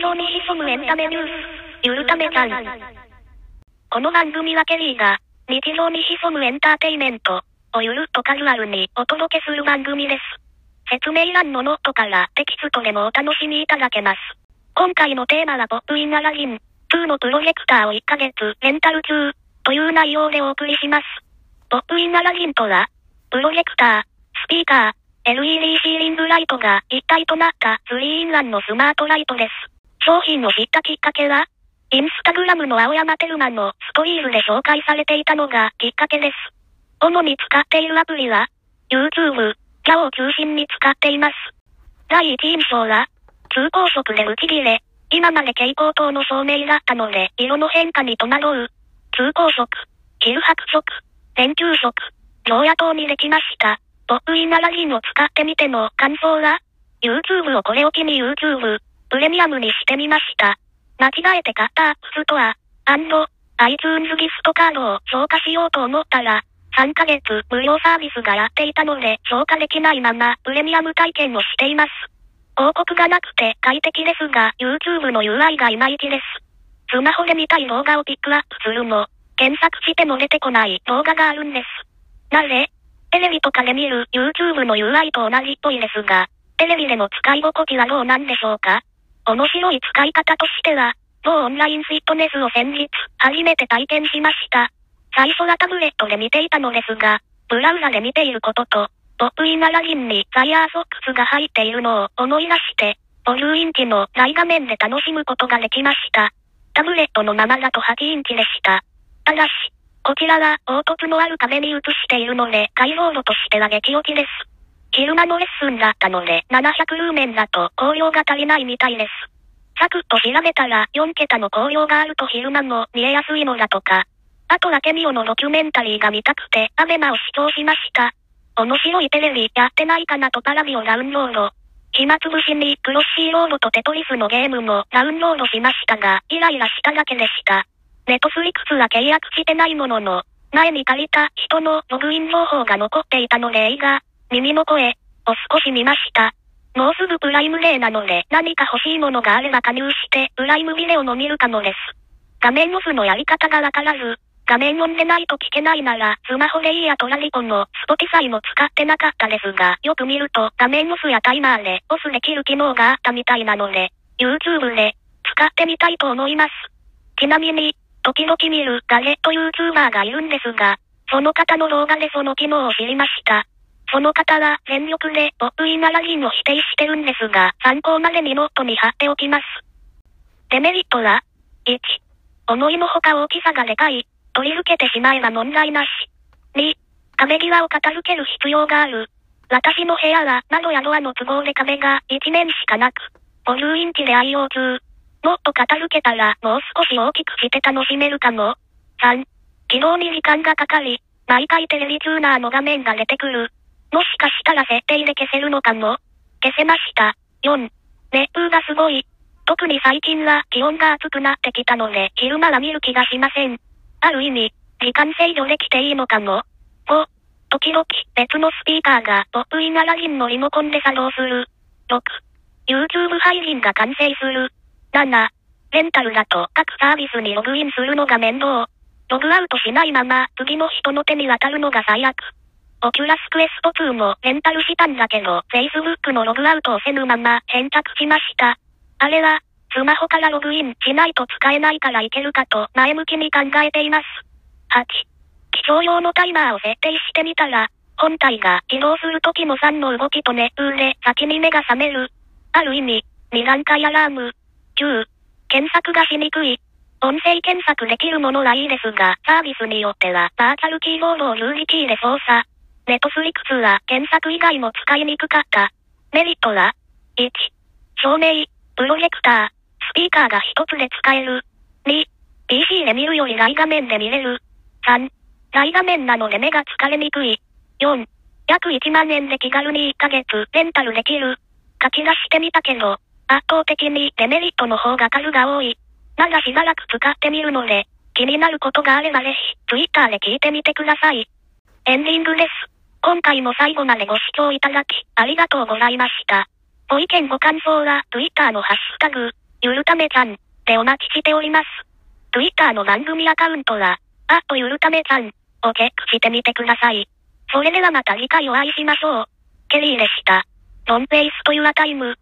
常に潜むエンタメニュース、ゆるためちゃん。この番組はケリーが、日常に潜むエンターテイメント、をゆるっとカジュアルにお届けする番組です。説明欄のノートからテキストでもお楽しみいただけます。今回のテーマは popIn Aladdin、2のプロジェクターを1ヶ月レンタル中、という内容でお送りします。 popIn Aladdin とは、プロジェクター、スピーカー、LED シーリングライトが一体となった3インランのスマートライトです。商品を知ったきっかけは、インスタグラムの青山テルマのストリーズで紹介されていたのがきっかけです。主に使っているアプリは、YouTube、キャオを中心に使っています。第一印象は、通光色で浮き切れ、今まで蛍光灯の照明だったので、色の変化に戸惑う。通光色、昼白色、電球色、常夜灯にできました。 popIn Aladdin を使ってみての感想は ?YouTube をこれを機に YouTube、プレミアムにしてみました。間違えて買った App Store、iTunes ギフトカードを消化しようと思ったら、3ヶ月無料サービスがやっていたので消化できないままプレミアム体験をしています。広告がなくて快適ですが YouTube の UI がいまいちです。スマホで見たい動画をピックアップするも、検索しても出てこない動画があるんです。なぜ？テレビとかで見る YouTube の UI と同じっぽいですが、テレビでの使い心地はどうなんでしょうか？面白い使い方としては、某オンラインフィットネスを先日、初めて体験しました。最初はタブレットで見ていたのですが、ブラウザで見ていることと、ポップインアラジンにザイヤーソックスが入っているのを思い出して、50インチの大画面で楽しむことができました。タブレットのままだと8インチでした。ただし、こちらは凹凸のある壁に映しているので解像度としては激落ちです。昼間のレッスンだったので700ルーメンだと光量が足りないみたいです。サクッと調べたら4桁の光量があると昼間も見えやすいのだとか。あとはケミオのドキュメンタリーが見たくてアベマを視聴しました。面白いテレビやってないかなとパラビをダウンロード。暇つぶしにクロッシーロードとテトリスのゲームもダウンロードしましたが、イライラしただけでした。ネットフリックスは契約してないものの、前に借りた人のログイン情報が残っていたので映画、耳の声、を少し見ました。もうすぐプライムデーなので何か欲しいものがあれば加入してプライムビデオの見るかもです。画面オフのやり方がわからず、画面オンでないと聞けないなら、スマホでいいやとラジコの Spotify も使ってなかったですが、よく見ると画面オフやタイマーでオフできる機能があったみたいなので、YouTube で使ってみたいと思います。ちなみに、時々見るガジェット YouTuber がいるんですが、その方の動画でその機能を知りました。その方は全力で popIn Aladdin を否定してるんですが、参考までにノートに貼っておきます。デメリットは、1、思いのほか大きさがでかい、取り付けてしまえば問題なし。2、壁際を片付ける必要がある。私の部屋は窓やドアの都合で壁が1面しかなく、50インチで愛用中。もっと片付けたらもう少し大きくして楽しめるかも。3、起動に時間がかかり、毎回テレビチューナーの画面が出てくる。もしかしたら設定で消せるのかも。消せました。4、熱風がすごい。特に最近は気温が暑くなってきたので昼間は見る気がしません。ある意味、時間制御できていいのかも。5、時々別のスピーカーがポップインアラジンのリモコンで作動する。6、YouTube 配信が完成する。7、レンタルだと各サービスにログインするのが面倒。ログアウトしないまま次の人の手に渡るのが最悪。Oculus Quest 2もレンタルしたんだけど、Facebook のログアウトをせぬまま返却しました。あれは、スマホからログインしないと使えないからいけるかと前向きに考えています。8、起床用のタイマーを設定してみたら、本体が起動するときもファンの動きと熱風で先に目が覚める。ある意味、2段階アラーム。9、検索がしにくい。音声検索できるものはいいですが、サービスによってはバーチャルキーボードを十字キーで操作。ネトフリックスは検索以外も使いにくかった。メリットは ?1、照明、プロジェクター、スピーカーが一つで使える。2、PC で見るより大画面で見れる。3、大画面なので目が疲れにくい。4、約1万円で気軽に1ヶ月レンタルできる。書き出してみたけど、圧倒的にデメリットの方が数が多い。まだしばらく使ってみるので、気になることがあればぜひ、Twitter で聞いてみてください。エンディングです。今回も最後までご視聴いただき、ありがとうございました。ご意見ご感想は、Twitter のハッシュタグ、ゆるためちゃん、でお待ちしております。Twitter の番組アカウントは、あっとゆるためちゃん、をチェックしてみてください。それではまた次回お会いしましょう。ケリーでした。ドンペイスというアタイム。